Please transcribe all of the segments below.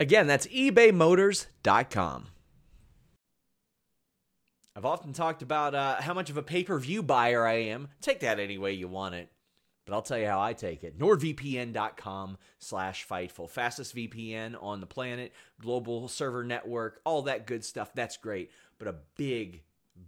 Again, that's ebaymotors.com. I've often talked about uh, how much of a pay per view buyer I am. Take that any way you want it. But I'll tell you how I take it. NordVPN.com slash Fightful. Fastest VPN on the planet, global server network, all that good stuff. That's great. But a big,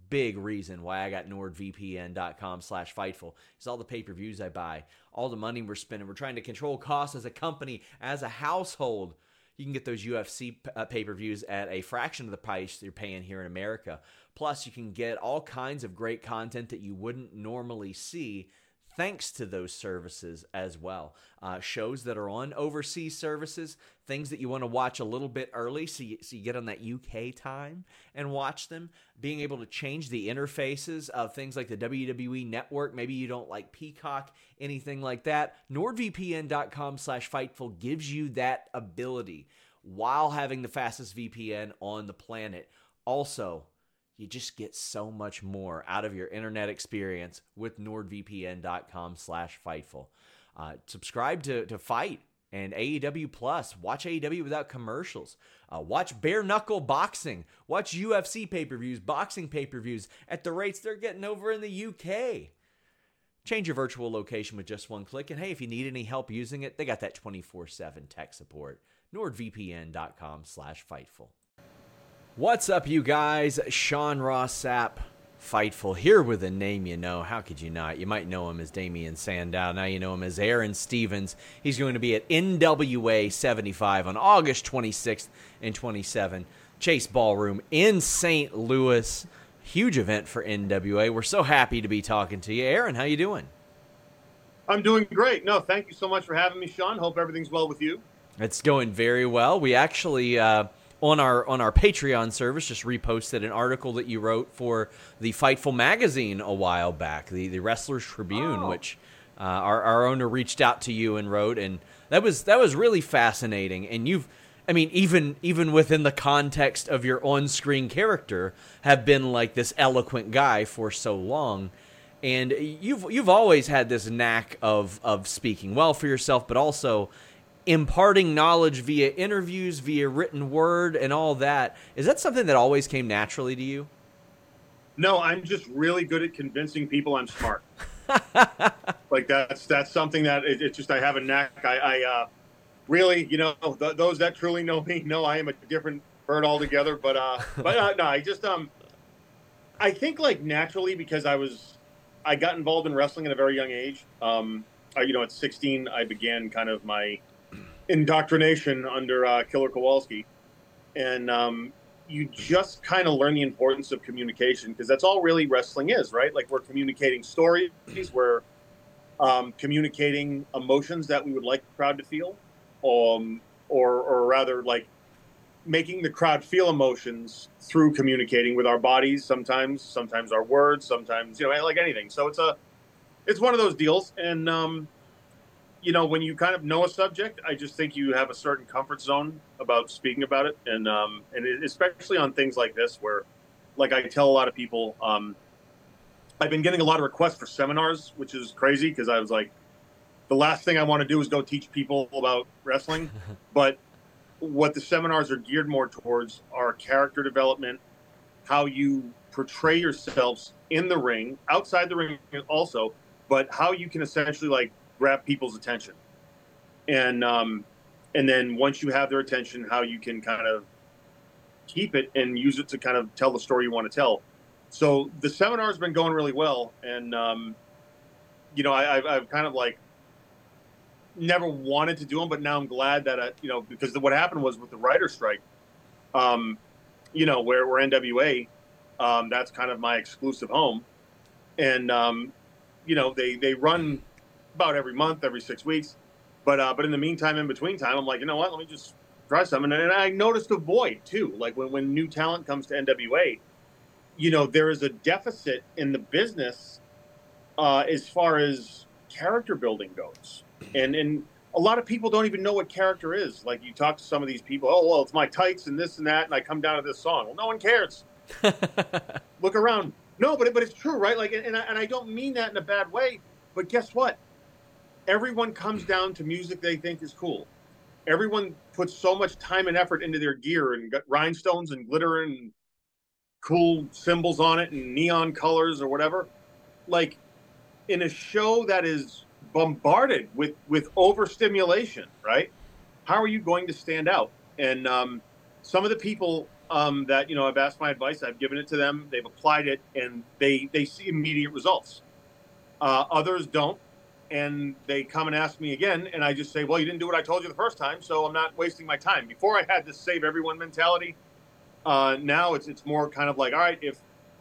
big reason why I got NordVPN.com slash Fightful is all the pay per views I buy, all the money we're spending. We're trying to control costs as a company, as a household. You can get those UFC uh, pay per views at a fraction of the price you're paying here in America. Plus, you can get all kinds of great content that you wouldn't normally see thanks to those services as well. Uh, shows that are on overseas services, things that you want to watch a little bit early so you, so you get on that UK time and watch them. Being able to change the interfaces of things like the WWE Network. Maybe you don't like Peacock, anything like that. NordVPN.com slash Fightful gives you that ability while having the fastest VPN on the planet. Also, you just get so much more out of your internet experience with nordvpn.com slash fightful. Uh, subscribe to, to FITE and aew plus. Watch aew without commercials. Uh, watch bare knuckle boxing. Watch ufc pay-per-views boxing pay-per-views at the rates they're getting over in the uk change your virtual location with just one click and hey if you need any help using it they got that 24-7 tech support. nordvpn.com slash fightful What's up, you guys? Sean Ross Sapp, Fightful, here with a name you know. How could you not? You might know him as Damien Sandow. Now you know him as Aron Stevens. He's going to be at NWA 75 on August 26th and 27th. Chase Ballroom in St. Louis. Huge event for NWA. We're so happy to be talking to you. Aron, how you doing? I'm doing great. No, thank you so much for having me, Sean. Hope everything's well with you. It's going very well. We actually... Uh, on our on our Patreon service just reposted an article that you wrote for the Fightful magazine a while back, the the Wrestlers Tribune, oh. which uh, our our owner reached out to you and wrote, and that was that was really fascinating. And you've, I mean, even even within the context of your on screen character, have been like this eloquent guy for so long. And you've you've always had this knack of of speaking well for yourself, but also imparting knowledge via interviews, via written word, and all that. Is that something that always came naturally to you? No, I'm just really good at convincing people I'm smart. like that's that's something that it, it's just I have a knack. I, I uh, really, you know, th- those that truly know me know I am a different bird altogether. But uh, but uh, no, I just um, I think like naturally because I was I got involved in wrestling at a very young age. Um, I, you know, at 16, I began kind of my indoctrination under uh, Killer Kowalski, and um, you just kind of learn the importance of communication because that's all really wrestling is, right? Like we're communicating stories, we're um, communicating emotions that we would like the crowd to feel, um, or or rather like making the crowd feel emotions through communicating with our bodies sometimes sometimes our words sometimes you know like anything. So it's a it's one of those deals. And um you know, when you kind of know a subject, I just think you have a certain comfort zone about speaking about it, and um, and especially on things like this, where, like I tell a lot of people, um, I've been getting a lot of requests for seminars, which is crazy because I was like, the last thing I want to do is go teach people about wrestling, but what the seminars are geared more towards are character development, how you portray yourselves in the ring, outside the ring also, but how you can essentially like grab people's attention, and um, and then once you have their attention, how you can kind of keep it and use it to kind of tell the story you want to tell. So the seminar's been going really well, and um, you know, I, I've, I've kind of like never wanted to do them, but now I'm glad that I, you know, because what happened was with the writer strike, um, you know, where we're NWA, um, that's kind of my exclusive home, and um, you know, they they run about every month, every six weeks, but uh, but in the meantime, in between time, I'm like, you know what, let me just try something, and I noticed a void too, like when when new talent comes to NWA, you know, there is a deficit in the business uh, as far as character building goes and and a lot of people don't even know what character is. Like you talk to some of these people, oh well, it's my tights and this and that, and I come down to this song. Well, no one cares. Look around. No, but but it's true, right? Like, and I, and I don't mean that in a bad way. But guess what? Everyone comes down to music they think is cool. Everyone puts so much time and effort into their gear and got rhinestones and glitter and cool symbols on it and neon colors or whatever. Like in a show that is bombarded with with overstimulation, right? How are you going to stand out? And um, some of the people um, that you know, I've asked my advice, I've given it to them, they've applied it, and they they see immediate results. Uh, others don't, and they come and ask me again, and I just say, well, you didn't do what I told you the first time, so I'm not wasting my time. Before I had this save everyone mentality. Uh, now it's it's more kind of like, all right, if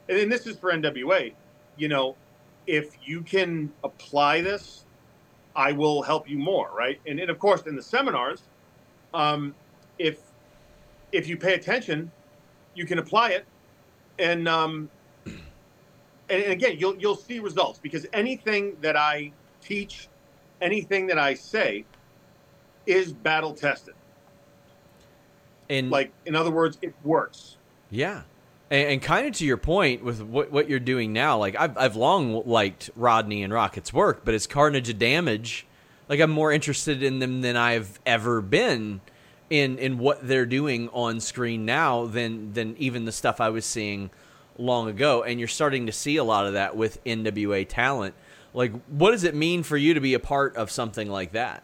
and this is for NWA, you know, if you can apply this I will help you more, right? And, and of course, in the seminars, um, if if you pay attention, you can apply it, and um, and, and again, you'll you'll see results because anything that I teach, anything that I say, is battle tested. And like, in other words, it works. Yeah. And, and kind of to your point with what, what you're doing now, like I've, I've long liked Rodney and Rockett's work, but it's Carnage of Damage. Like I'm more interested in them than I've ever been in in what they're doing on screen now than than even the stuff I was seeing long ago. And you're starting to see a lot of that with NWA talent. Like, what does it mean for you to be a part of something like that?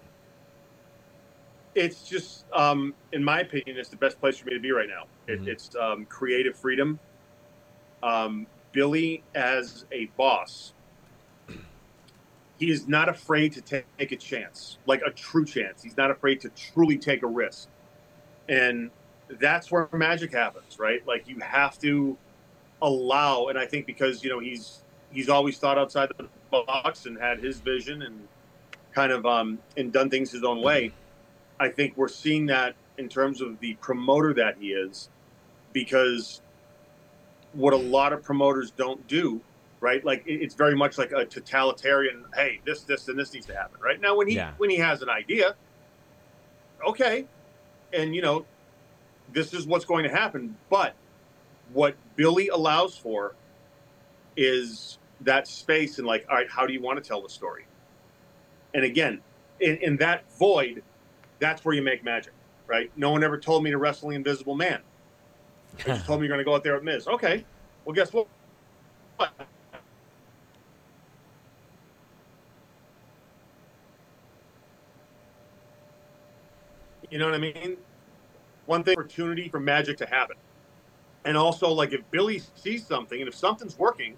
it's just, um, in my opinion, it's the best place for me to be right now. It, mm-hmm. It's um, creative freedom. Um, Billy, as a boss, he is not afraid to take a chance, like a true chance. He's not afraid to truly take a risk, and that's where magic happens, right? Like you have to allow, and I think because you know he's he's always thought outside the box and had his vision and kind of um, and done things his own way. I think we're seeing that in terms of the promoter that he is, because what a lot of promoters don't do, right? Like it's very much like a totalitarian. Hey, this, this, and this needs to happen, right? Now, when he yeah. when he has an idea, okay, and you know, this is what's going to happen. But what Billy allows for is that space and like, all right, how do you want to tell the story? And again, in, in that void, that's where you make magic, right? No one ever told me to wrestle the Invisible Man. They just told me you're going to go out there with Miz. Okay, well, guess what? You know what I mean? One thing, opportunity for magic to happen. And also, like, if Billy sees something and if something's working,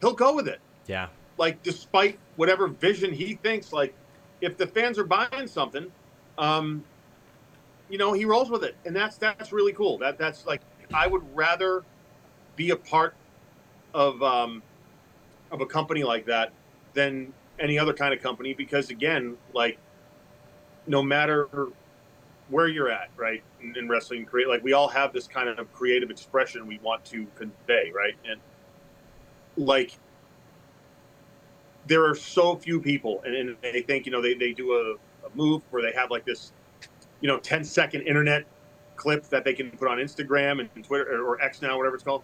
he'll go with it. Yeah. Like, despite whatever vision he thinks, like, if the fans are buying something, um, you know, he rolls with it, and that's that's really cool. That that's like I would rather be a part of um, of a company like that than any other kind of company because again, like no matter where you're at, right, in, in wrestling, create like we all have this kind of creative expression we want to convey, right, and like there are so few people, and, and they think you know they, they do a a move where they have like this, you know, 10 second internet clip that they can put on Instagram and Twitter or X now, whatever it's called.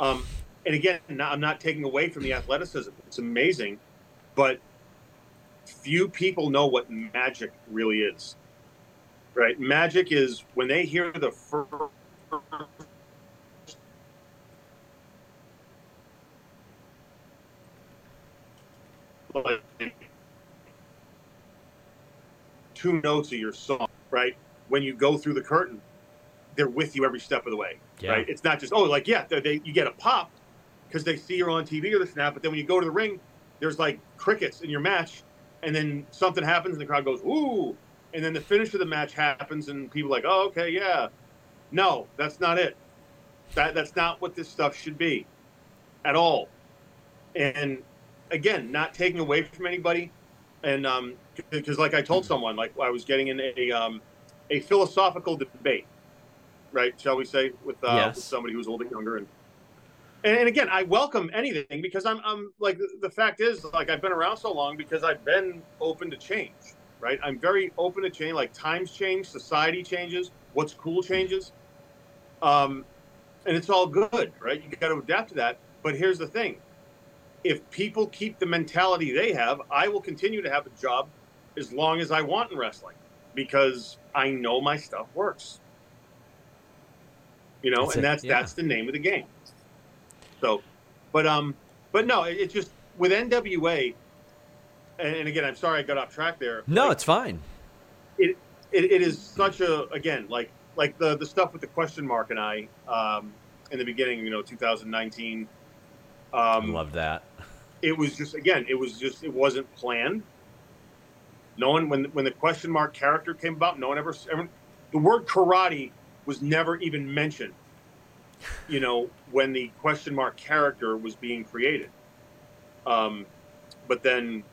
Um, and again, I'm not taking away from the athleticism. It's amazing, but few people know what magic really is. Right? Magic is when they hear the first like two notes of your song, right? When you go through the curtain, they're with you every step of the way, Yeah. right? It's not just oh, like yeah, they, they, you get a pop because they see you're on TV or the snap, but then when you go to the ring, there's like crickets in your match, and then something happens and the crowd goes ooh, and then the finish of the match happens and people are like oh okay yeah, no, that's not it. That that's not what this stuff should be, at all. And again, not taking away from anybody, and um, because like I told someone, like I was getting in a um, a philosophical debate, right? Shall we say with, uh, Yes. with somebody who's a little bit younger and. And, again, I welcome anything because I'm, I'm like the, the fact is like I've been around so long because I've been open to change, right? I'm very open to change. Like times change, society changes, what's cool changes, um, and it's all good, right? You got to adapt to that. But here's the thing: if people keep the mentality they have, I will continue to have a job as long as I want in wrestling because I know my stuff works. You know, That's and it, that's yeah. that's the name of the game. So, but um, but no, it, it's just with NWA. And, and again, I'm sorry I got off track there. No, Like, it's fine. it, it it is such a again like like the the stuff with the question mark and I um, in the beginning, you know, 2019. I Um, love that. It was just again, it was just it wasn't planned. No one when when the question mark character came about, no one ever, ever the word karate was never even mentioned. You know, when the question mark character was being created. Um, but then,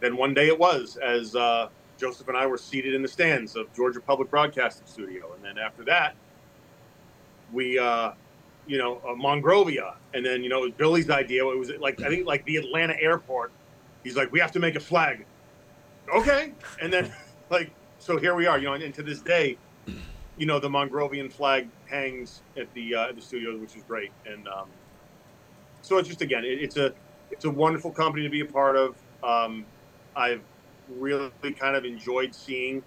then one day it was as uh, Joseph and I were seated in the stands of Georgia Public Broadcasting Studio, and then after that, we, uh, you know, uh, Monrovia, and then you know it was Billy's idea. It was like I think like the Atlanta airport. He's like, we have to make a flag. Okay, and then like so here we are. You know, and, and to this day, you know, the Mongrovian flag hangs at the uh, at the studios, which is great. And um, so it's just again, it, it's a it's a wonderful company to be a part of. Um, I've really kind of enjoyed seeing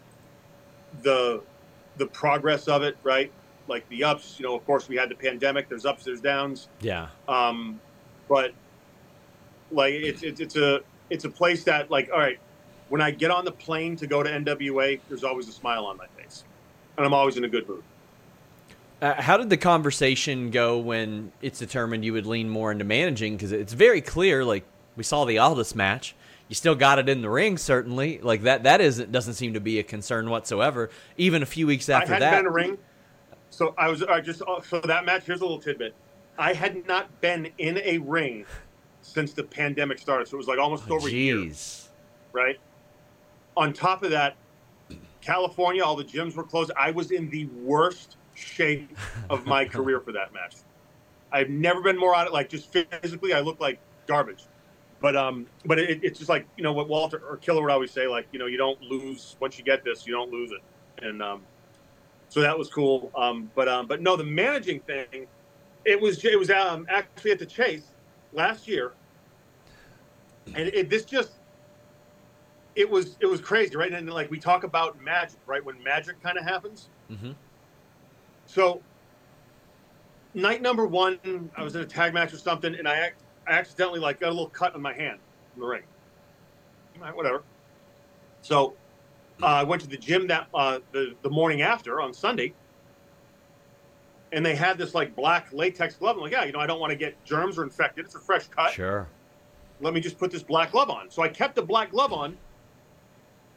the the progress of it. Right, like the ups. You know, of course, we had the pandemic. There's ups, there's downs. Yeah. Um, but like it's, it's it's a it's a place that like all right, when I get on the plane to go to NWA, there's always a smile on my face, and I'm always in a good mood. Uh, how did the conversation go when it's determined you would lean more into managing? Because it's very clear, like we saw the Aldis match. You still got it in the ring, certainly. Like that. That isn't doesn't seem to be a concern whatsoever. Even a few weeks after that. been in a ring, so I was I just uh, so that match. Here's a little tidbit: I had not been in a ring since the pandemic started, so it was like almost Oh, over a year, right? On top of that, California, all the gyms were closed. I was in the worst shape of my career for that match. I've never been more out of like just physically. I look like garbage, but um, but it, it's just like you know what Walter or Killer would always say, like you know you don't lose once you get this, you don't lose it, and um, so that was cool. Um, but um, but no, the managing thing, it was it was um actually at the Chase last year, and it, this just it was it was crazy, right? And like we talk about magic, right? When magic kind of happens. hmm So, night number one, I was in a tag match or something, and I, I accidentally like got a little cut on my hand in the ring. All right, whatever. So, uh, I went to the gym that uh, the the morning after on Sunday, and they had this like black latex glove. I'm like, yeah, you know, I don't want to get germs or infected. It's a fresh cut Sure. let me just put this black glove on. So I kept the black glove on.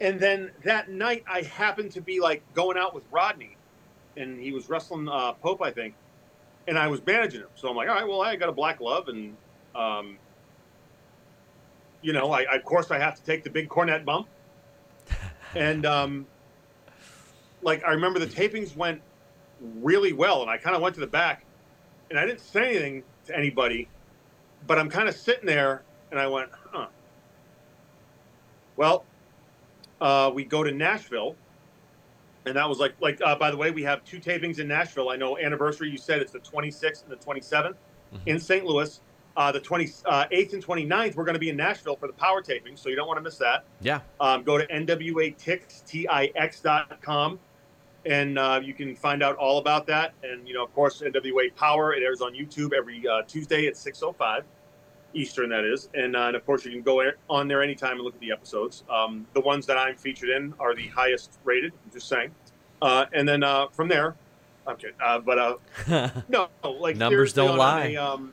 And then that night, I happened to be like going out with Rodney, and he was wrestling uh, Pope, I think, and I was managing him. So I'm like, all right, well, I got a black glove, and um, you know, I, I of course I have to take the big cornet bump, and um, like I remember the tapings went really well, and I kind of went to the back, and I didn't say anything to anybody, but I'm kind of sitting there and I went, huh. Well, uh, we go to Nashville, and that was like, like. Uh, by the way, we have two tapings in Nashville. I know anniversary. You said it's the 26th and the 27th Mhm. in St. Louis. Uh, the 28th and 29th, we're going to be in Nashville for the power taping, so you don't want to miss that. Yeah. Um, go to nwatix, T-I-X.com, and uh, you can find out all about that. And, you know, of course, NWA Power, it airs on YouTube every uh, Tuesday at 6.05 Eastern, that is. And, uh, and, of course, you can go on there anytime and look at the episodes. Um, the ones that I'm featured in are the highest rated, I'm just saying. Uh, and then uh, from there, I'm kidding. Uh, but uh, no, like Numbers don't on lie. A, um,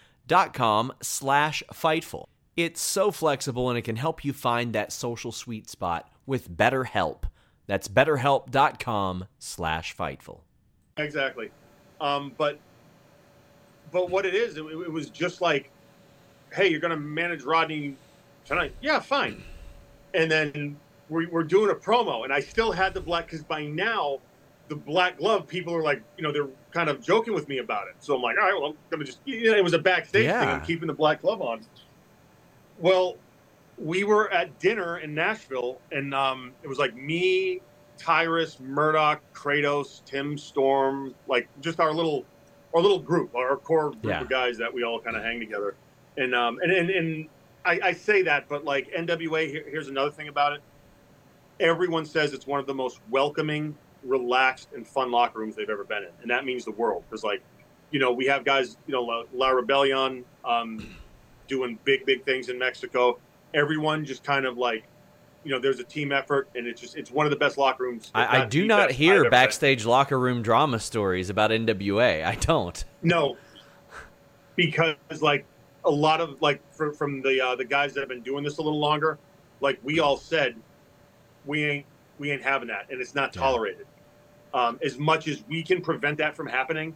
dot com slash fightful. It's so flexible and it can help you find that social sweet spot with BetterHelp. That's betterhelp.com slash fightful. exactly. Um, but but what it is, it, it was just like, hey, you're going to manage Rodney tonight. Yeah, fine. And then we're, we're doing a promo, and I still had the black because by now the black glove people are like, you know, they're kind of joking with me about it. So I'm like, all right, well, I'm gonna just. You know, it was a backstage thing. Yeah. I'm keeping the black glove on. Well, we were at dinner in Nashville, and um, it was like me, Tyrus, Murdoch, Kratos, Tim Storm, like just our little, our little group, our core group Yeah. of guys that we all kind of hang together. And um, and and, and I, I say that, but like NWA, here, here's another thing about it. Everyone says it's one of the most welcoming, relaxed, and fun locker rooms they've ever been in, and that means the world. Because like, you know, we have guys, you know, La, La Rebellion, um, doing big, big things in Mexico. Everyone just kind of like, you know, there's a team effort, and it's just it's one of the best locker rooms. I, I do not hear ever been. backstage locker room drama stories about NWA. I don't. No, because like a lot of like for, from the uh, the guys that have been doing this a little longer, like we all said, we ain't we ain't having that, and it's not tolerated. Um, as much as we can prevent that from happening,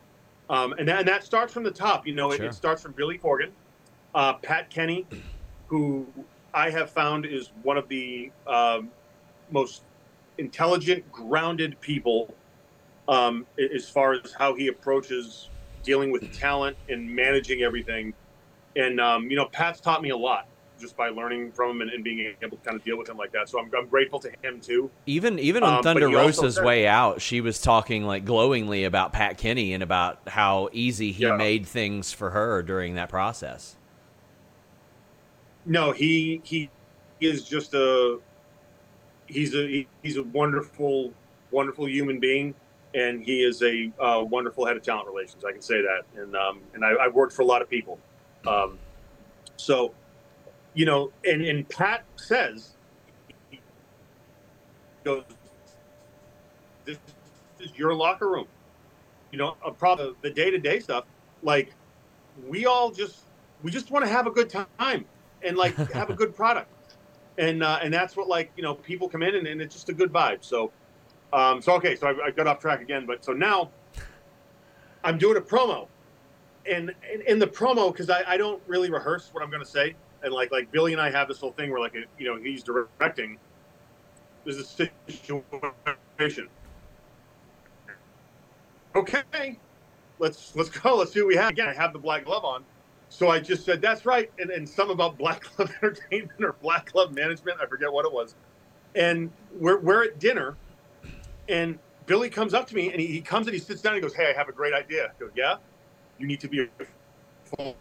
um, and that and that starts from the top. You know, it, Sure. it starts from Billy Corgan, uh, Pat Kenney, who I have found is one of the um, most intelligent, grounded people um, as far as how he approaches dealing with talent and managing everything. And um, you know, Pat's taught me a lot just by learning from him and, and being able to kind of deal with him like that. So I'm, I'm grateful to him too. Even even on Um, Thunder Rosa's said- way out, she was talking like glowingly about Pat Kenney and about how easy he Yeah. made things for her during that process. No, he he is just a he's a he- he's a wonderful wonderful human being, and he is a uh, wonderful head of talent relations. I can say that, and um, and I, I've worked for a lot of people, um, so you know, and and Pat says goes, "This is your locker room." You know, a problem the day to day stuff, like we all just we just want to have a good time and like have a good product. And uh, and that's what like you know people come in and, and it's just a good vibe. So um so okay so I, I got off track again but so now i'm doing a promo. And in, in the promo because I, I don't really rehearse what i'm going to say and like like billy and i have this whole thing where like you know he's directing there's a situation okay let's let's go let's see what we have again i have the black glove on so I just said, that's right. And, and some about Black Club Entertainment or Black Club Management. I forget what it was. And we're, we're at dinner, and Billy comes up to me, and he, he comes and he sits down and he goes, Hey, I have a great idea. I go, Yeah? You need to be a full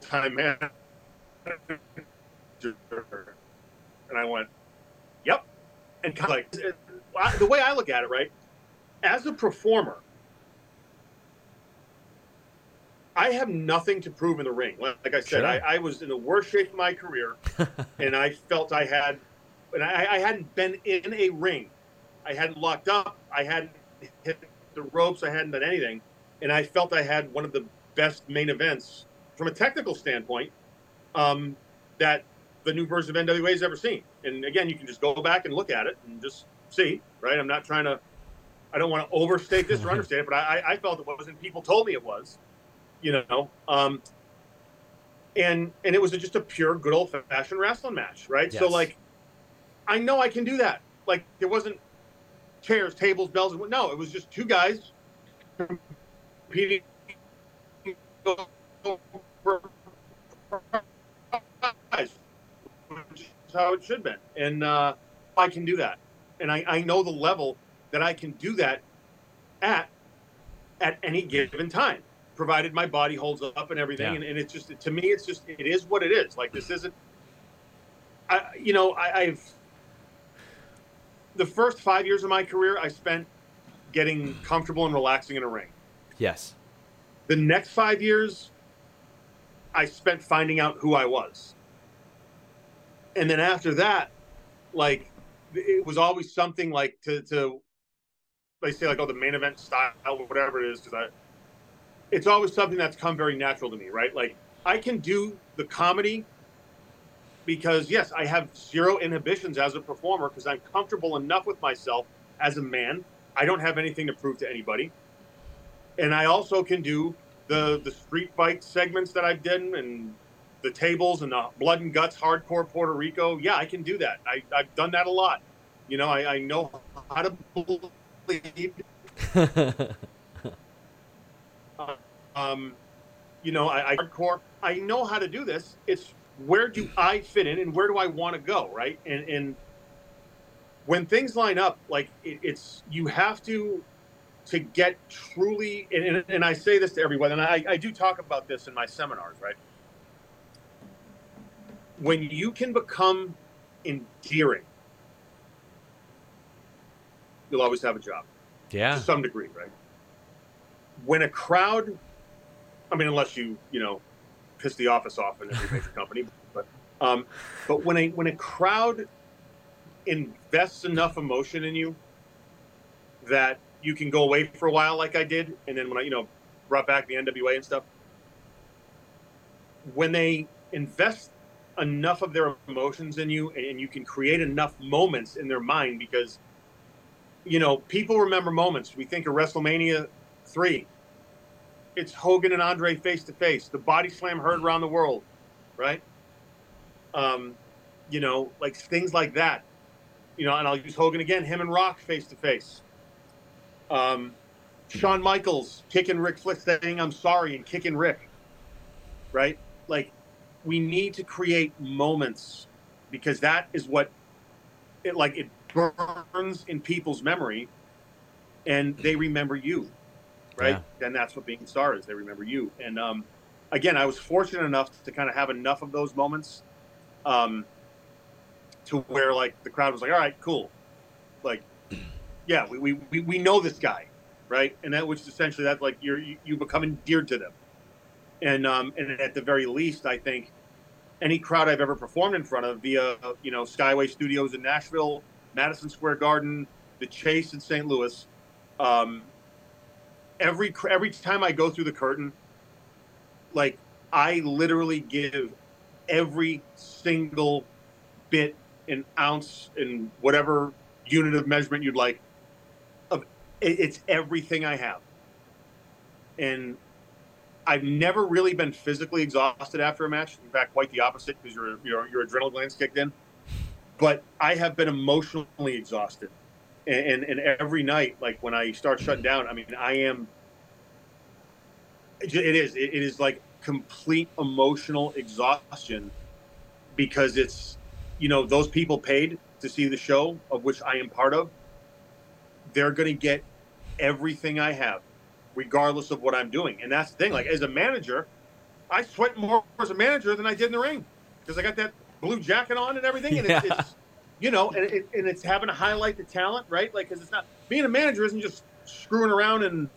time manager. And I went, Yep. And kind of like, the way I look at it, right? As a performer, I have nothing to prove in the ring. Like, like I said, Sure. I, I was in the worst shape of my career, and I felt I had, and I, I hadn't been in a ring. I hadn't locked up. I hadn't hit the ropes. I hadn't done anything, and I felt I had one of the best main events from a technical standpoint um, that the new version of NWA has ever seen. And again, you can just go back and look at it and just see. Right? I'm not trying to. I don't want to overstate this or understate it, but I, I felt it was, and people told me it was you know um and and it was just a pure good old fashioned wrestling match right so like i know i can do that like there wasn't chairs tables bells and no it was just two guys competing over prize, which is how it should have been and uh i can do that and i i know the level that i can do that at at any given time provided my body holds up and everything. Yeah. And, and it's just to me, it's just it is what it is. Like this isn't. I you know I, I've the first five years of my career I spent getting comfortable and relaxing in a ring. Yes. The next five years, I spent finding out who I was. And then after that, like it was always something like to to they say like oh the main event style or whatever it is because I it's always something that's come very natural to me right? Like I can do the comedy because yes I have zero inhibitions as a performer because I'm comfortable enough with myself as a man. I don't have anything to prove to anybody. And I also can do the the street fight segments that I've done and the tables and the blood and guts hardcore Puerto Rico. Yeah, I can do that. I, I've done that a lot. You know, I, I know how to bleed. Um, you know, I, I hardcore. I know how to do this. It's where do I fit in and where do I want to go, right? And and when things line up, like it, it's you have to to get truly. And, and, and I say this to everyone, and I, I do talk about this in my seminars, right? When you can become endearing, you'll always have a job yeah. to some degree, right? When a crowd, I mean, unless you you know piss the office off in every major company, but um, but when a when a crowd invests enough emotion in you that you can go away for a while, like I did, and then when I you know brought back the NWA and stuff, when they invest enough of their emotions in you and you can create enough moments in their mind because you know, people remember moments. We think of WrestleMania three. It's Hogan and Andre face to face. The body slam heard around the world, right? Um, you know, like things like that. You know, and I'll use Hogan again. Him and Rock face to face. Um, Shawn Michaels kicking Rick Flick, saying "I'm sorry" and kicking Rick. Right? Like, we need to create moments because that is what it like it burns in people's memory and they remember you right? And that's what being a star is they remember you. And um, again i was fortunate enough to kind of have enough of those moments um, to where like the crowd was like all right cool. Like yeah we, we, we, we know this guy right? And that which essentially that's like you're you, you become endeared to them. And um, and at the very least i think any crowd i've ever performed in front of via you know skyway studios in nashville Madison Square Garden, the Chase in St. Louis. Um, every every time I go through the curtain, like I literally give every single bit an ounce and whatever unit of measurement you'd like. Of it's everything I have, and I've never really been physically exhausted after a match. In fact, quite the opposite because your your your adrenal glands kicked in but I have been emotionally exhausted. And, and, and, every night, like when I start shutting down, I mean, I am, it is, it is like complete emotional exhaustion because it's, you know, those people paid to see the show of which I am part of. They're going to get everything I have, regardless of what I'm doing. And that's the thing. Like as a manager, I sweat more as a manager than I did in the ring because I got that blue jacket on and everything, and Yeah. it's, it's you know, and, it, and it's having to highlight the talent, right? Like, because it's not being a manager isn't just screwing around and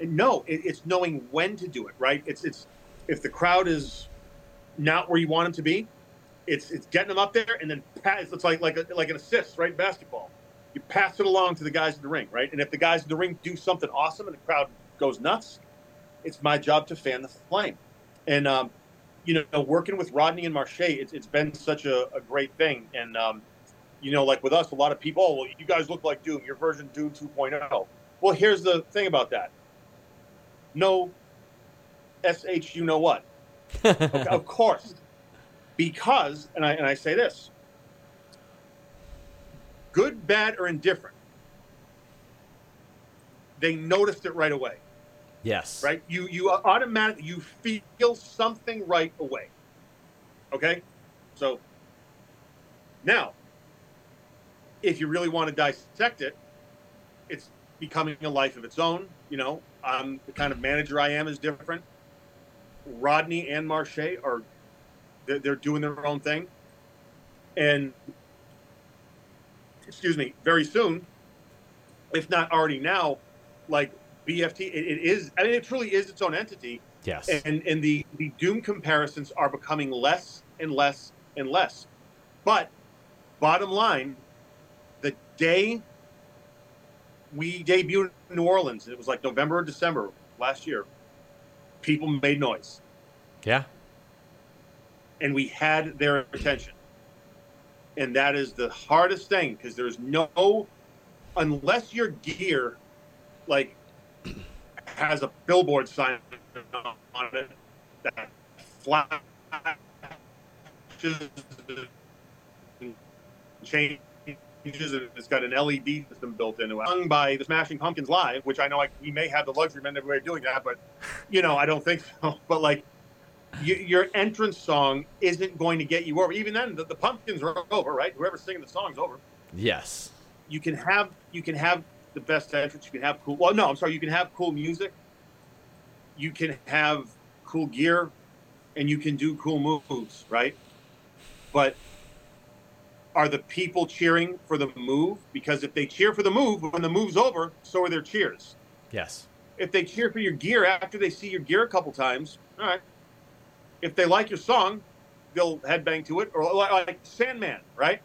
no, it, it's knowing when to do it. Right? It's it's if the crowd is not where you want them to be, it's it's getting them up there and then pass. It's like like a, like an assist, right? Basketball. You pass it along to the guys in the ring, right? And if the guys in the ring do something awesome and the crowd goes nuts, it's my job to fan the flame. And um, you know, working with Rodney and Marche, it's, it's been such a, a great thing. And um, you know, like with us, a lot of people, oh, well, you guys look like Doom. Your version Doom 2.0. Well, here's the thing about that. No, sh, you know what? okay, of course, because, and I and I say this: good, bad, or indifferent. They noticed it right away. Yes. Right. You you automatically you feel something right away. Okay. So now, if you really want to dissect it, it's becoming a life of its own. You know, um, the kind of manager I am is different. Rodney and Marche are they're, they're doing their own thing, and excuse me, very soon, if not already now, like BFT, it, it is. I mean, it truly is its own entity. Yes. And and the the Doom comparisons are becoming less and less and less. But bottom line, the day we debuted in New Orleans, it was like November or December last year. People made noise. Yeah. And we had their attention. And that is the hardest thing because there's no, unless your gear, like has a billboard sign on it that flashes changes and it's got an LED system built into it. Sung by the Smashing Pumpkins live, which I know I, we may have the luxury of everybody doing that, but you know I don't think so. But like you, your entrance song isn't going to get you over. Even then, the, the Pumpkins are over, right? Whoever's singing the song's over. Yes. You can have you can have the best entrance. You can have cool. Well, no, I'm sorry. You can have cool music. You can have cool gear, and you can do cool moves, right? But are the people cheering for the move? Because if they cheer for the move when the move's over, so are their cheers. Yes. If they cheer for your gear after they see your gear a couple times, all right. If they like your song, they'll headbang to it. Or like Sandman, right?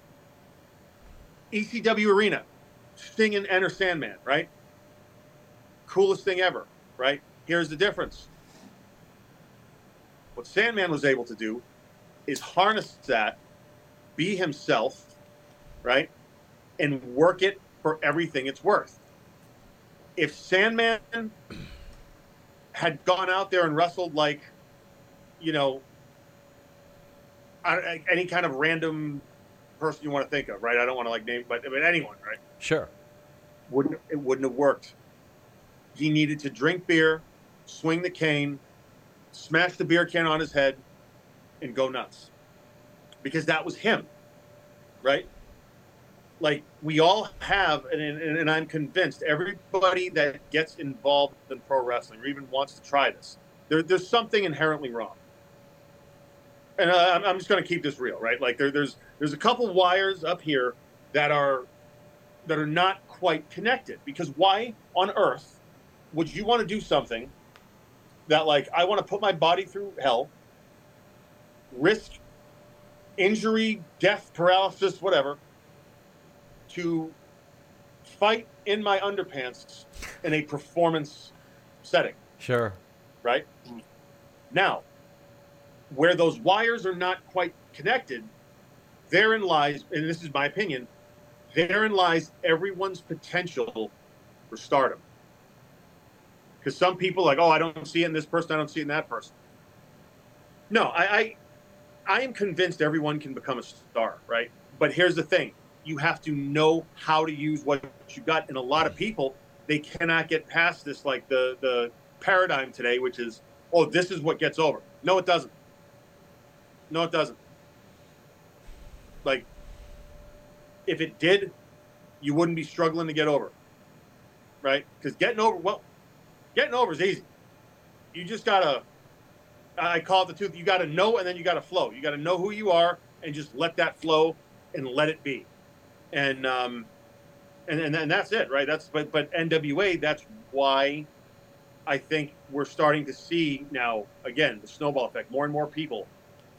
ECW Arena, Sting and Enter Sandman, right? Coolest thing ever, right? Here's the difference. What Sandman was able to do is harness that, be himself, right? And work it for everything it's worth. If Sandman had gone out there and wrestled like, you know, any kind of random person you want to think of, right? I don't want to like name, but I mean anyone, right? Sure. Wouldn't it wouldn't have worked? He needed to drink beer, swing the cane, smash the beer can on his head, and go nuts, because that was him, right? Like we all have, and, and, and I'm convinced everybody that gets involved in pro wrestling or even wants to try this, there, there's something inherently wrong and uh, I'm just going to keep this real, right? Like there, there's there's a couple wires up here that are that are not quite connected because why on earth would you want to do something that like I want to put my body through hell, risk injury, death, paralysis, whatever, to fight in my underpants in a performance setting. Sure. Right? Now, where those wires are not quite connected, therein lies, and this is my opinion, therein lies everyone's potential for stardom. Because some people like, oh, I don't see it in this person, I don't see it in that person. No, I, I, I am convinced everyone can become a star, right? But here's the thing: you have to know how to use what you got. And a lot of people, they cannot get past this, like the the paradigm today, which is, oh, this is what gets over. No, it doesn't. No, it doesn't. Like, if it did, you wouldn't be struggling to get over, right? Because getting over, well, getting over is easy. You just gotta, I call it the truth. You gotta know, and then you gotta flow. You gotta know who you are, and just let that flow, and let it be, and um, and and, and that's it, right? That's but but NWA. That's why I think we're starting to see now again the snowball effect. More and more people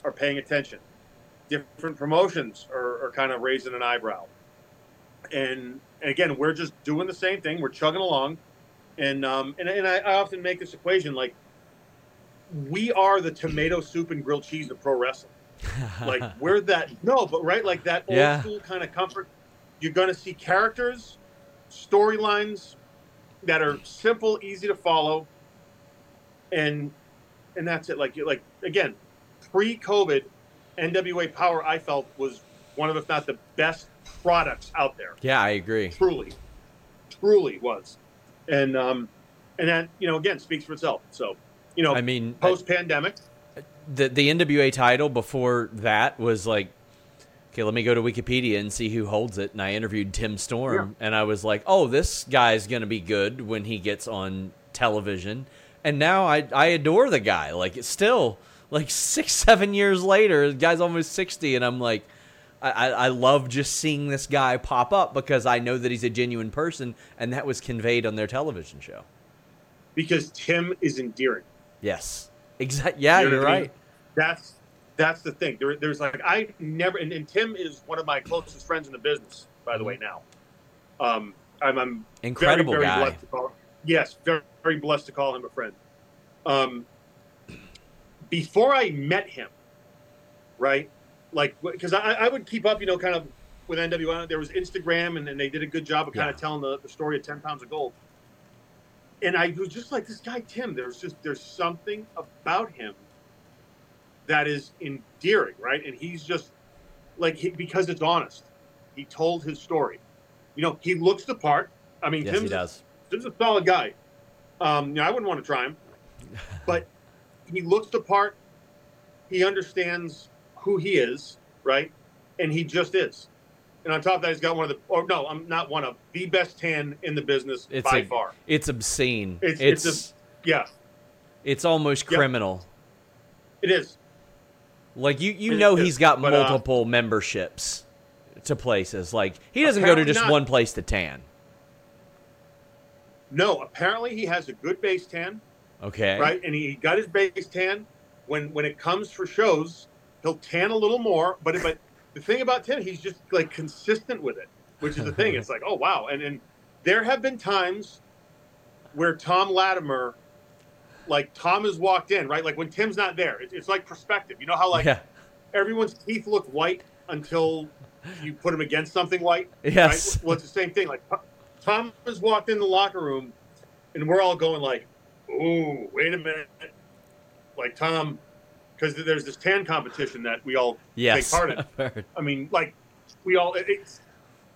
are paying attention. Different promotions are, are kind of raising an eyebrow, and, and again, we're just doing the same thing. We're chugging along, and um, and, and I, I often make this equation like we are the tomato soup and grilled cheese of pro wrestling. like we're that no, but right like that old Yeah. school kind of comfort. You're going to see characters, storylines that are simple, easy to follow, and and that's it. Like you like again, pre-COVID, NWA Power I felt was one of if not the best products out there Yeah, I agree. truly, truly was, and um, and that you know again speaks for itself. So, you know, I mean, post pandemic, the the NWA title before that was like, okay, let me go to Wikipedia and see who holds it. And I interviewed Tim Storm, and I was like, oh, this guy's gonna be good when he gets on television. And now I I adore the guy. Like it's still like six seven years later, the guy's almost sixty, and I'm like. I, I love just seeing this guy pop up because I know that he's a genuine person, and that was conveyed on their television show. because Tim is endearing. Yes, exactly. Yeah, you're what right. That's that's the thing. There, there's like I never and, and Tim is one of my closest friends in the business. By the way, now, um, I'm, I'm Incredible very, very guy. blessed to call. Yes, very, very blessed to call him a friend. Um, before I met him, right? Like, because I, I would keep up, you know, kind of with NWA. There was Instagram, and, and they did a good job of kind Yeah. of telling the, the story of Ten Pounds of Gold. And I was just like, this guy Tim. There's just there's something about him that is endearing, right? And he's just like he, because it's honest. He told his story. You know, he looks the part. I mean, Yes, he Tim's, does. Tim's a solid guy. Um, you know, I wouldn't want to try him, but he looks the part. He understands who he is, right? And he just is. And on top of that, he's got one of the, or no, I'm not one of the best tan in the business It's by a- far. It's obscene. It's It's- it's it's Yeah, almost Yep. criminal. it is. Like you you It know is, he's got but, uh, multiple memberships to places. Like he doesn't go to just not. one place to tan. No, apparently he has a good base tan. Okay. right? And he got his base tan. When when it comes for shows, he'll tan a little more. But but the thing about Tim, he's just like consistent with it, which is the thing. It's like, oh wow. And and there have been times where Tom Latimer, like Tom has walked in, right? Like when Tim's not there, it, it's like perspective. You know how like yeah. everyone's teeth look white until you put them against something white. Yes. Right? Well, it's the same thing. Like Tom has walked in the locker room, and we're all going like, "Ooh, wait a minute!" Like Tom, because there's this tan competition that we all Yes. take part in. I mean, like we all, it, it's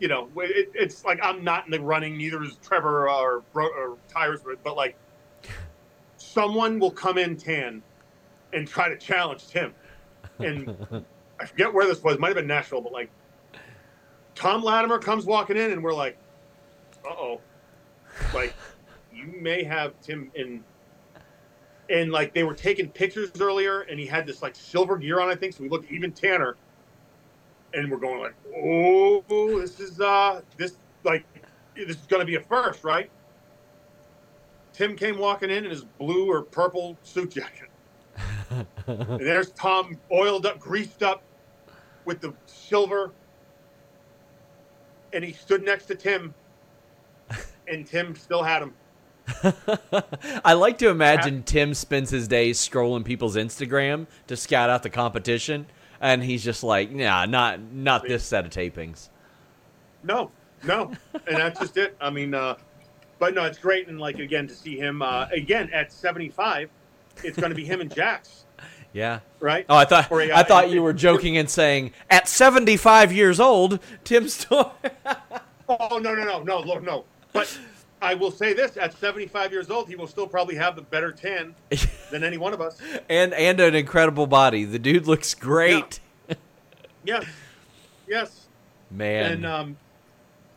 you know, it, it's like I'm not in the running. Neither is Trevor or Bro- or Tyrus, but like someone will come in tan and try to challenge Tim, and I forget where this was. Might have been Nashville, but like Tom Latimer comes walking in, and we're like, "Uh oh," like you may have Tim in. And like they were taking pictures earlier, and he had this like silver gear on, I think. So we looked even tanner, and we're going like, "Oh, this is uh, this like this is going to be a first, right?" Tim came walking in in his blue or purple suit jacket. And there's Tom, oiled up, greased up, with the silver, and he stood next to Tim, and Tim still had him. I like to imagine Tim spends his days scrolling people's Instagram to scout out the competition, and he's just like, "Nah, not not this set of tapings." No, no, and that's just it. I mean, uh, but no, it's great, and like again to see him uh, again at 75, it's going to be him and Jax, Yeah. right? Oh, I thought Or he I thought you were joking and saying at 75 years old, Tim Storm. Oh no, no, no, no, look, no. But I will say this: at 75 years old, he will still probably have the better tan than any one of us. and and an incredible body. The dude looks great. Yes, yes. Man. and um,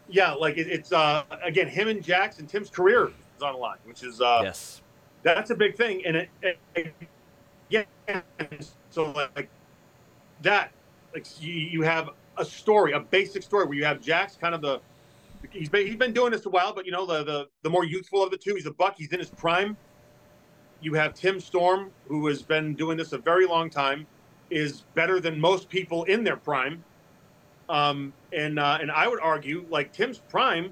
yeah, like it, it's uh, again him and Jax and Tim's career is on the line, which is uh, yes. that's a big thing. And it, it, it- yeah, so like that, like you, you have a story, a basic story where you have Jax kind of the he's been he's been doing this a while, but you know the the the more youthful of the two, he's a buck. He's in his prime, you have Tim Storm, who has been doing this a very long time, is better than most people in their prime. Um, and uh, and I would argue, like Tim's prime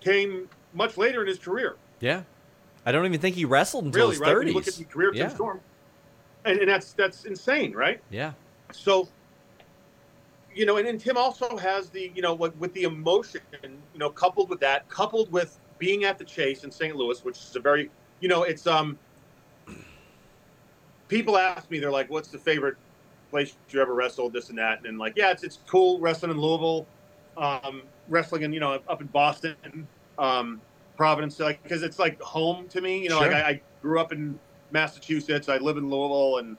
came much later in his career. Yeah, I don't even think he wrestled until really, his right? Thirties. you look at the career of yeah. Tim Storm, and, and that's that's insane, right? Yeah, So, you know, and, and Tim also has the, you know, like with the emotion, you know, coupled with that, coupled with being at the Chase in St. Louis, which is a very, you know, it's um. People ask me, they're like, "What's the favorite place you ever wrestled?" This and that, and like, yeah, it's it's cool wrestling in Louisville, um, wrestling in you know up in Boston, um, Providence, like because it's like home to me. You know, Sure. like I, I grew up in Massachusetts, I live in Louisville, and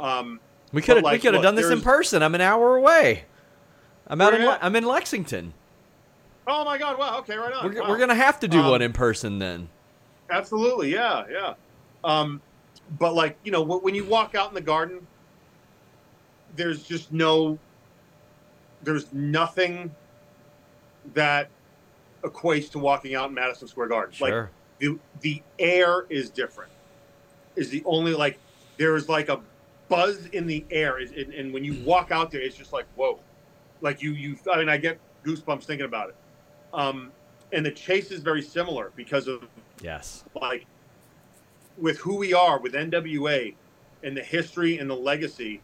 um, we could have like, we could have done this in person. I'm an hour away. I'm out in Le- I'm in Lexington. Oh my God! Wow. Okay, right on. We're, Wow. we're gonna have to do Um, one in person then. absolutely, yeah, yeah. Um, but like you know, when you walk out in the garden, there's just no, there's nothing that equates to walking out in Madison Square Garden. Like the the air is different. Is the only like there is like a buzz in the air, Is- and, and when you walk out there, it's just like whoa, like you you. I mean, I get goosebumps thinking about it. Um, and the chase is very similar because of yes. like with who we are with NWA and the history and the legacy.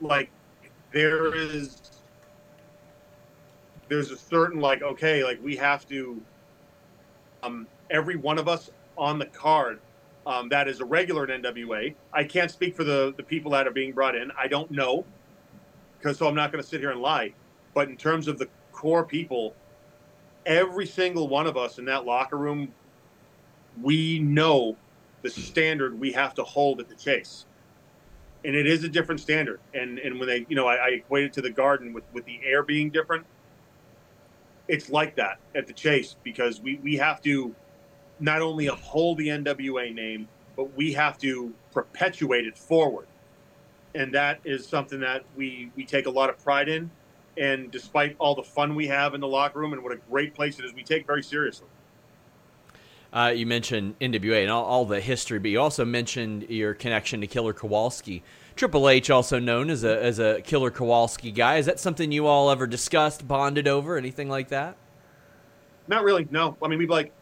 Like there is there's a certain like okay like we have to um every one of us on the card um, that is a regular in NWA. I can't speak for the the people that are being brought in. I don't know because so I'm not going to sit here and lie. But in terms of the core people, every single one of us in that locker room, we know the standard we have to hold at the chase. And it is a different standard. And and when they, you know, I, I equate it to the garden with, with the air being different. It's like that at the chase because we, we have to not only uphold the NWA name, but we have to perpetuate it forward. And that is something that we, we take a lot of pride in. And despite all the fun we have in the locker room and what a great place it is, we take very seriously. Uh, you mentioned NWA and all, all the history, but you also mentioned your connection to Killer Kowalski. Triple H, also known as a as a Killer Kowalski guy, is that something you all ever discussed, bonded over, anything like that? Not really. No. I mean, we like,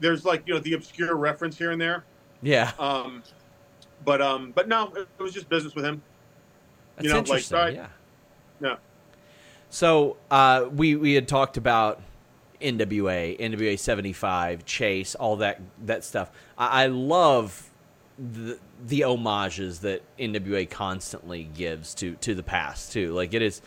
there's like, you know, the obscure reference here and there. Yeah, Um, but, um, but no, it was just business with him. that's you know, like, interesting. sorry. yeah. Yeah. So uh, we we had talked about NWA, NWA seventy five, Chase, all that that stuff. I, I love the the homages that NWA constantly gives to to the past too. Like it is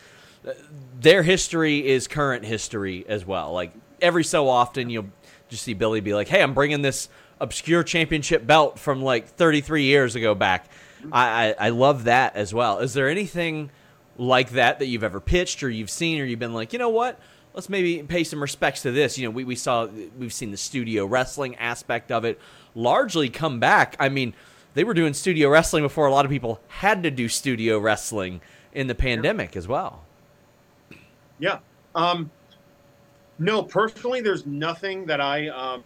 their history is current history as well. Like every so often you'll just see Billy be like, "Hey, I'm bringing this obscure championship belt from like 33 years ago back." I, I I love that as well. Is there anything like that that you've ever pitched or you've seen or you've been like, you know what? Let's maybe pay some respects to this. You know, we, we saw we've seen the studio wrestling aspect of it largely come back. I mean, they were doing studio wrestling before a lot of people had to do studio wrestling in the pandemic as well. Yeah. Um, no, personally, there's nothing that I um,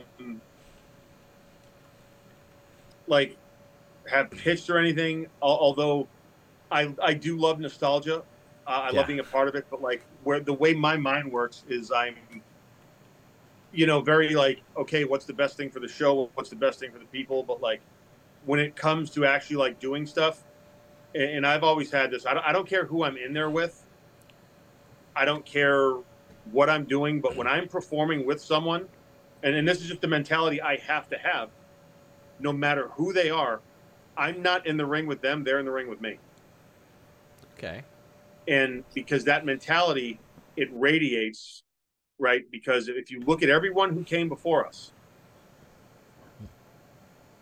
like have pitched or anything. Although I I do love nostalgia. Uh, I Yeah. love being a part of it. But like where the way my mind works is I'm, you know, very like okay, what's the best thing for the show? What's the best thing for the people? But like when it comes to actually like doing stuff, and, I've always had this. I don't, I don't care who I'm in there with. I don't care what I'm doing, but when I'm performing with someone, and, and this is just the mentality I have to have, no matter who they are, I'm not in the ring with them, they're in the ring with me. Okay. And because that mentality, it radiates, right? Because if you look at everyone who came before us,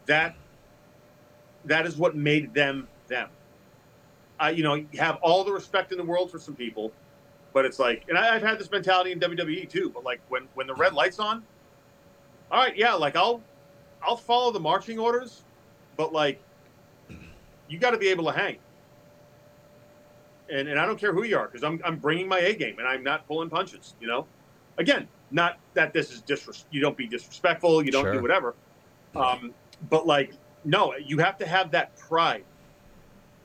that that is what made them them. I, you know, have all the respect in the world for some people, but it's like, and I, I've had this mentality in WWE too. But like when when the red lights on, all right, yeah, like I'll I'll follow the marching orders, but like you got to be able to hang. And and I don't care who you are because I'm I'm bringing my A game and I'm not pulling punches. You know, again, not that this is disres- you don't be disrespectful, you don't Sure. do whatever. Um, but like, no, you have to have that pride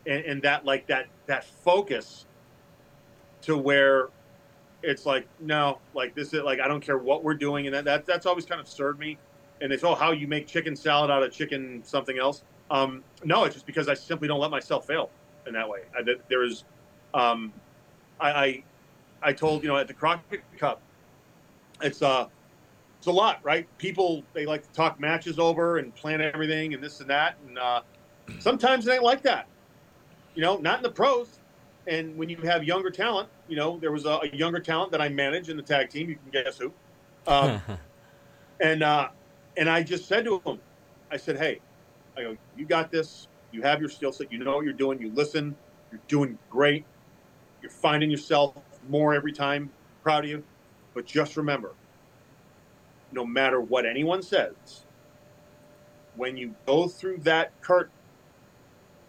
and, and that like that that focus to where it's like no, like this is like I don't care what we're doing, and that, that that's always kind of served me. And it's oh how you make chicken salad out of chicken something else. Um, no, it's just because I simply don't let myself fail in that way. I, there is, um, I, I, I told you know at the Crockett Cup, it's uh, it's a lot, right? People they like to talk matches over and plan everything and this and that, and uh, sometimes it ain't like that. You know, not in the pros. And when you have younger talent, you know, there was a, a younger talent that I manage in the tag team. You can guess who. Um, and uh, and I just said to him, I said, hey, I go, you got this. You have your skill set. You know what you're doing. You listen. You're doing great. You're finding yourself more every time. Proud of you. But just remember, no matter what anyone says, when you go through that curtain,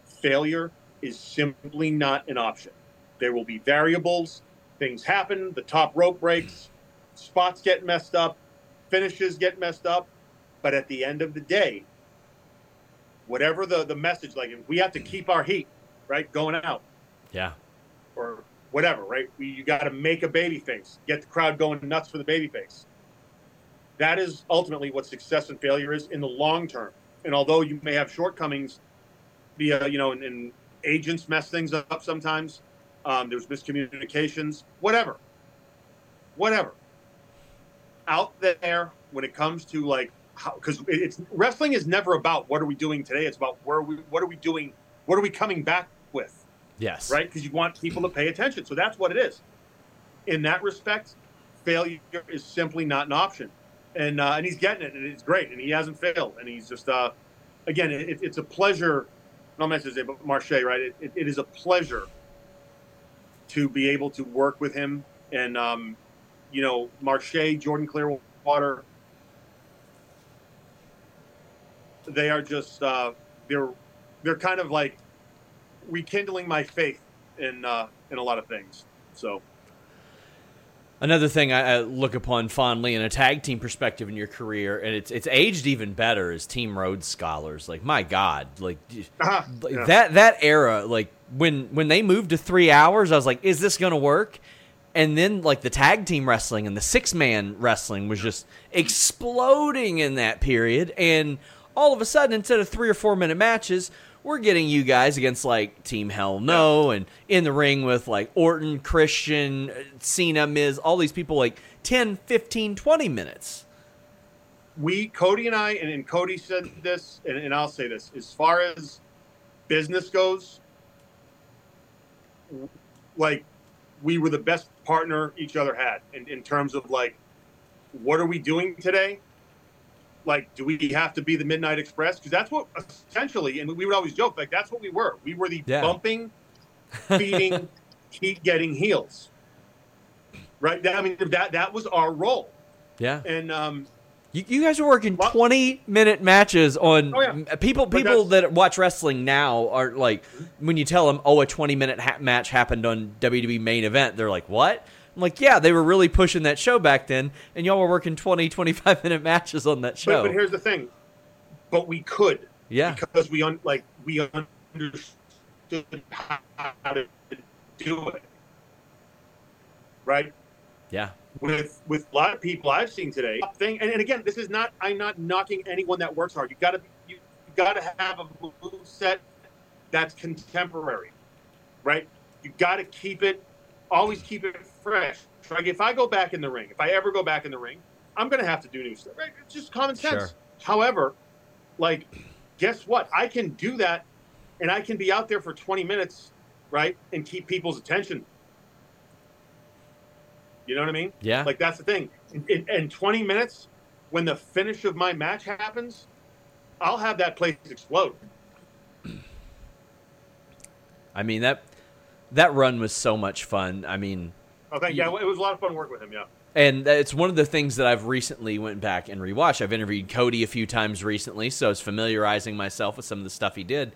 failure is simply not an option. There will be variables. Things happen. The top rope breaks. Spots get messed up. Finishes get messed up. But at the end of the day, whatever the, the message, like we have to keep our heat, right? Going out. Yeah. Or whatever, right? We, you got to make a baby face, get the crowd going nuts for the baby face. That is ultimately what success and failure is in the long term. And although you may have shortcomings via, you know, in, and agents mess things up sometimes, um, there's miscommunications, whatever, whatever. Out there, when it comes to like because it's wrestling is never about what are we doing today. It's about where we what are we doing, what are we coming back with. Yes. Right, because you want people to pay attention. So that's what it is. In that respect, failure is simply not an option, and uh, and he's getting it, and it's great, and he hasn't failed, and he's just uh, again, it, it's a pleasure. No man says but Marshe, right? It, it, it is a pleasure to be able to work with him, and um, you know, Marshe, Jordan Clearwater, they are just uh, they're they're kind of like rekindling my faith in uh, in a lot of things. So. Another thing I, look upon fondly in a tag team perspective in your career, and it's it's aged even better, is Team Rhodes Scholars. Like my God, like uh-huh. yeah. that that era, like when when they moved to three hours, I was like, is this gonna work? And then like the tag team wrestling and the six man wrestling was just exploding in that period, and all of a sudden, instead of three or four minute matches, we're getting you guys against like Team Hell No and in the ring with like Orton, Christian, Cena, Miz, all these people like 10, 15, 20 minutes. We, Cody and I, and, and Cody said this, and, and I'll say this as far as business goes, like we were the best partner each other had in, in terms of like, what are we doing today? Like, do we have to be the Midnight Express? Because that's what essentially, and we would always joke, like, that's what we were. We were the yeah. bumping, feeding, keep getting heels. Right? I mean, that that was our role. Yeah. And um, you, you guys are working well, twenty minute matches on oh, yeah. people. People that watch wrestling now are like, when you tell them, "Oh, a twenty minute ha- match happened on WWE main event," they're like, "What?" I'm like, yeah, they were really pushing that show back then, and y'all were working 20, 25 minute matches on that show. But, but here's the thing, but we could, yeah, because we un, like we understood how to do it, right? Yeah. With with a lot of people I've seen today, thing, and, and again, this is not I'm not knocking anyone that works hard. You got to you, you got to have a move set that's contemporary, right? You got to keep it always keep it fresh. Like if I go back in the ring, if I ever go back in the ring, I'm going to have to do new stuff. Right? It's just common sense. Sure. However, like, guess what? I can do that, and I can be out there for 20 minutes, right, and keep people's attention. You know what I mean? Yeah. Like that's the thing. In, in 20 minutes, when the finish of my match happens, I'll have that place explode. I mean that that run was so much fun. I mean, oh, thank you. Yeah, it was a lot of fun working with him. Yeah. And it's one of the things that I've recently went back and rewatched. I've interviewed Cody a few times recently, so I was familiarizing myself with some of the stuff he did.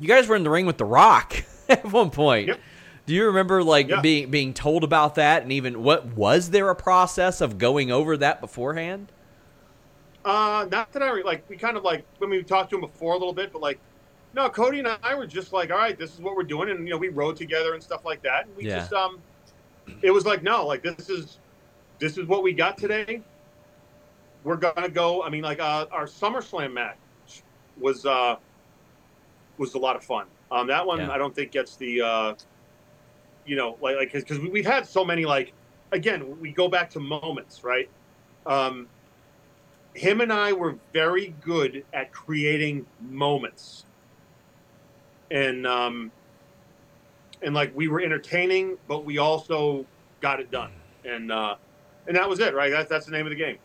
You guys were in the ring with The Rock at one point. Yep. Do you remember like yeah. being being told about that and even what was there a process of going over that beforehand? Uh, not that I re- like. We kind of like when we talked to him before a little bit, but like, no, Cody and I were just like, all right, this is what we're doing, and you know, we rode together and stuff like that. And we Yeah. just um, it was like, no, like this is this is what we got today. We're gonna go. I mean, like uh, our SummerSlam match was uh was a lot of fun. Um, that one Yeah. I don't think gets the uh, you know, like like because we've had so many like again we go back to moments, right? Um, him and I were very good at creating moments, and um, and like we were entertaining, but we also got it done, and uh, and that was it, right? That's that's the name of the game.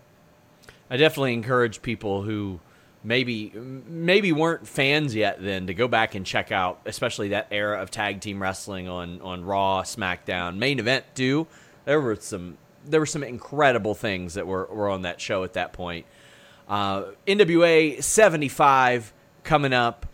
I definitely encourage people who maybe maybe weren't fans yet then to go back and check out especially that era of tag team wrestling on on Raw, SmackDown, main event too. There were some there were some incredible things that were, were on that show at that point. Uh, NWA 75 coming up.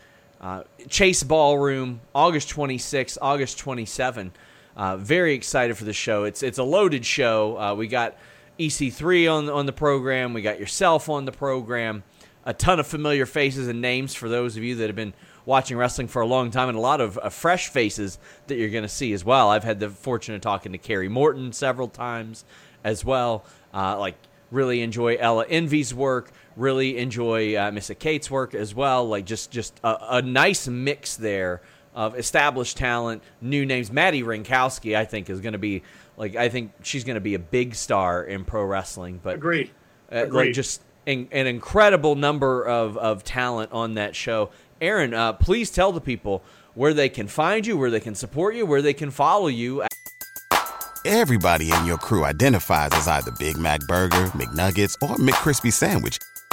Uh, Chase Ballroom, August 26th, August 27. Uh, very excited for the show. It's it's a loaded show. Uh, we got EC3 on on the program. We got yourself on the program. A ton of familiar faces and names for those of you that have been watching wrestling for a long time, and a lot of uh, fresh faces that you're going to see as well. I've had the fortune of talking to Kerry Morton several times as well. Uh, like really enjoy Ella Envy's work. Really enjoy uh, Missa Kate's work as well. Like just just a, a nice mix there of established talent, new names. Madi Wrenkowski, I think, is going to be like I think she's going to be a big star in pro wrestling. But Agreed. uh, like just an, an incredible number of, of talent on that show. Aron, uh, please tell the people where they can find you, where they can support you, where they can follow you. Everybody in your crew identifies as either Big Mac Burger, McNuggets, or McCrispy Sandwich.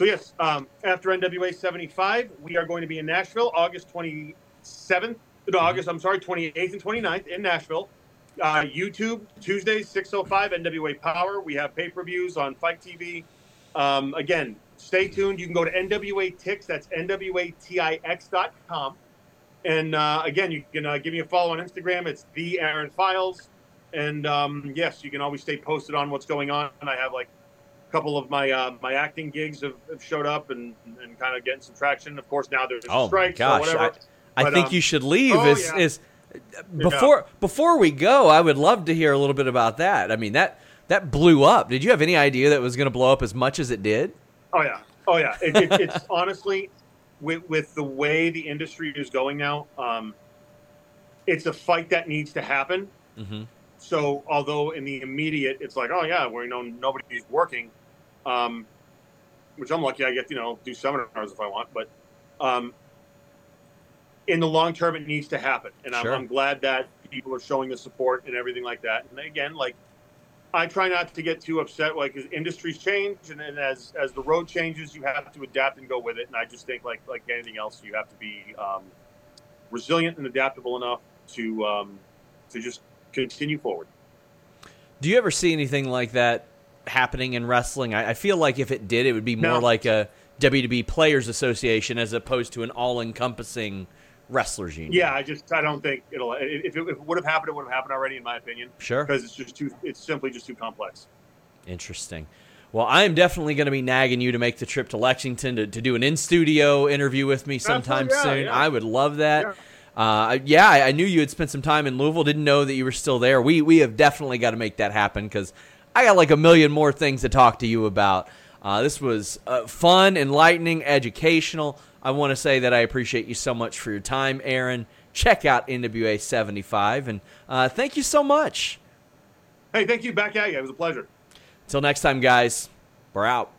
So yes, um, after NWA 75, we are going to be in Nashville, August 27th. No, August. I'm sorry, 28th and 29th in Nashville. Uh, YouTube Tuesdays 6:05 NWA Power. We have pay-per-views on FITE TV. Um, again, stay tuned. You can go to NWA Tix. That's NWATIX.com. And uh, again, you can uh, give me a follow on Instagram. It's the Aron Files. And um, yes, you can always stay posted on what's going on. And I have like a couple of my uh, my acting gigs have, have showed up and, and kind of getting some traction. Of course, now there's a Oh my strike, so gosh! whatever. I, I think um, you should leave. oh, is, yeah. is before before we go? I would love to hear a little bit about that. I mean that that blew up. Did you have any idea that it was going to blow up as much as it did? Oh yeah, oh yeah. It, it, it's honestly with with the way the industry is going now, um, it's a fight that needs to happen. Mm-hmm. So although in the immediate, it's like, oh yeah, we're know nobody's working, um, which I'm lucky I get you know do seminars if I want, but um, in the long term, it needs to happen, and Sure. I'm, I'm glad that people are showing the support and everything like that. And again, like I try not to get too upset, like as industries change, and then as as the road changes, you have to adapt and go with it. And I just think, like like anything else, you have to be um, resilient and adaptable enough to um, to just continue forward. Do you ever see anything like that happening in wrestling? I, I feel like if it did, it would be more No. like a WWE Players Association as opposed to an all-encompassing wrestlers union. Yeah, I just I don't think it'll. If it, if it would have happened, it would have happened already, in my opinion, sure. because it's just too. It's simply just too complex. Interesting. Well, I am definitely going to be nagging you to make the trip to Lexington to, to do an in studio interview with me sometime yeah, soon. yeah. I would love that. Yeah. Uh, yeah, I, I knew you had spent some time in Louisville. Didn't know that you were still there. We we have definitely got to make that happen because I got like a million more things to talk to you about. Uh, this was uh, fun, enlightening, educational. I want to say that I appreciate you so much for your time, Aron. Check out NWA 75, and uh, thank you so much. Hey, thank you. Back at you. It was a pleasure. Until next time, guys, we're out.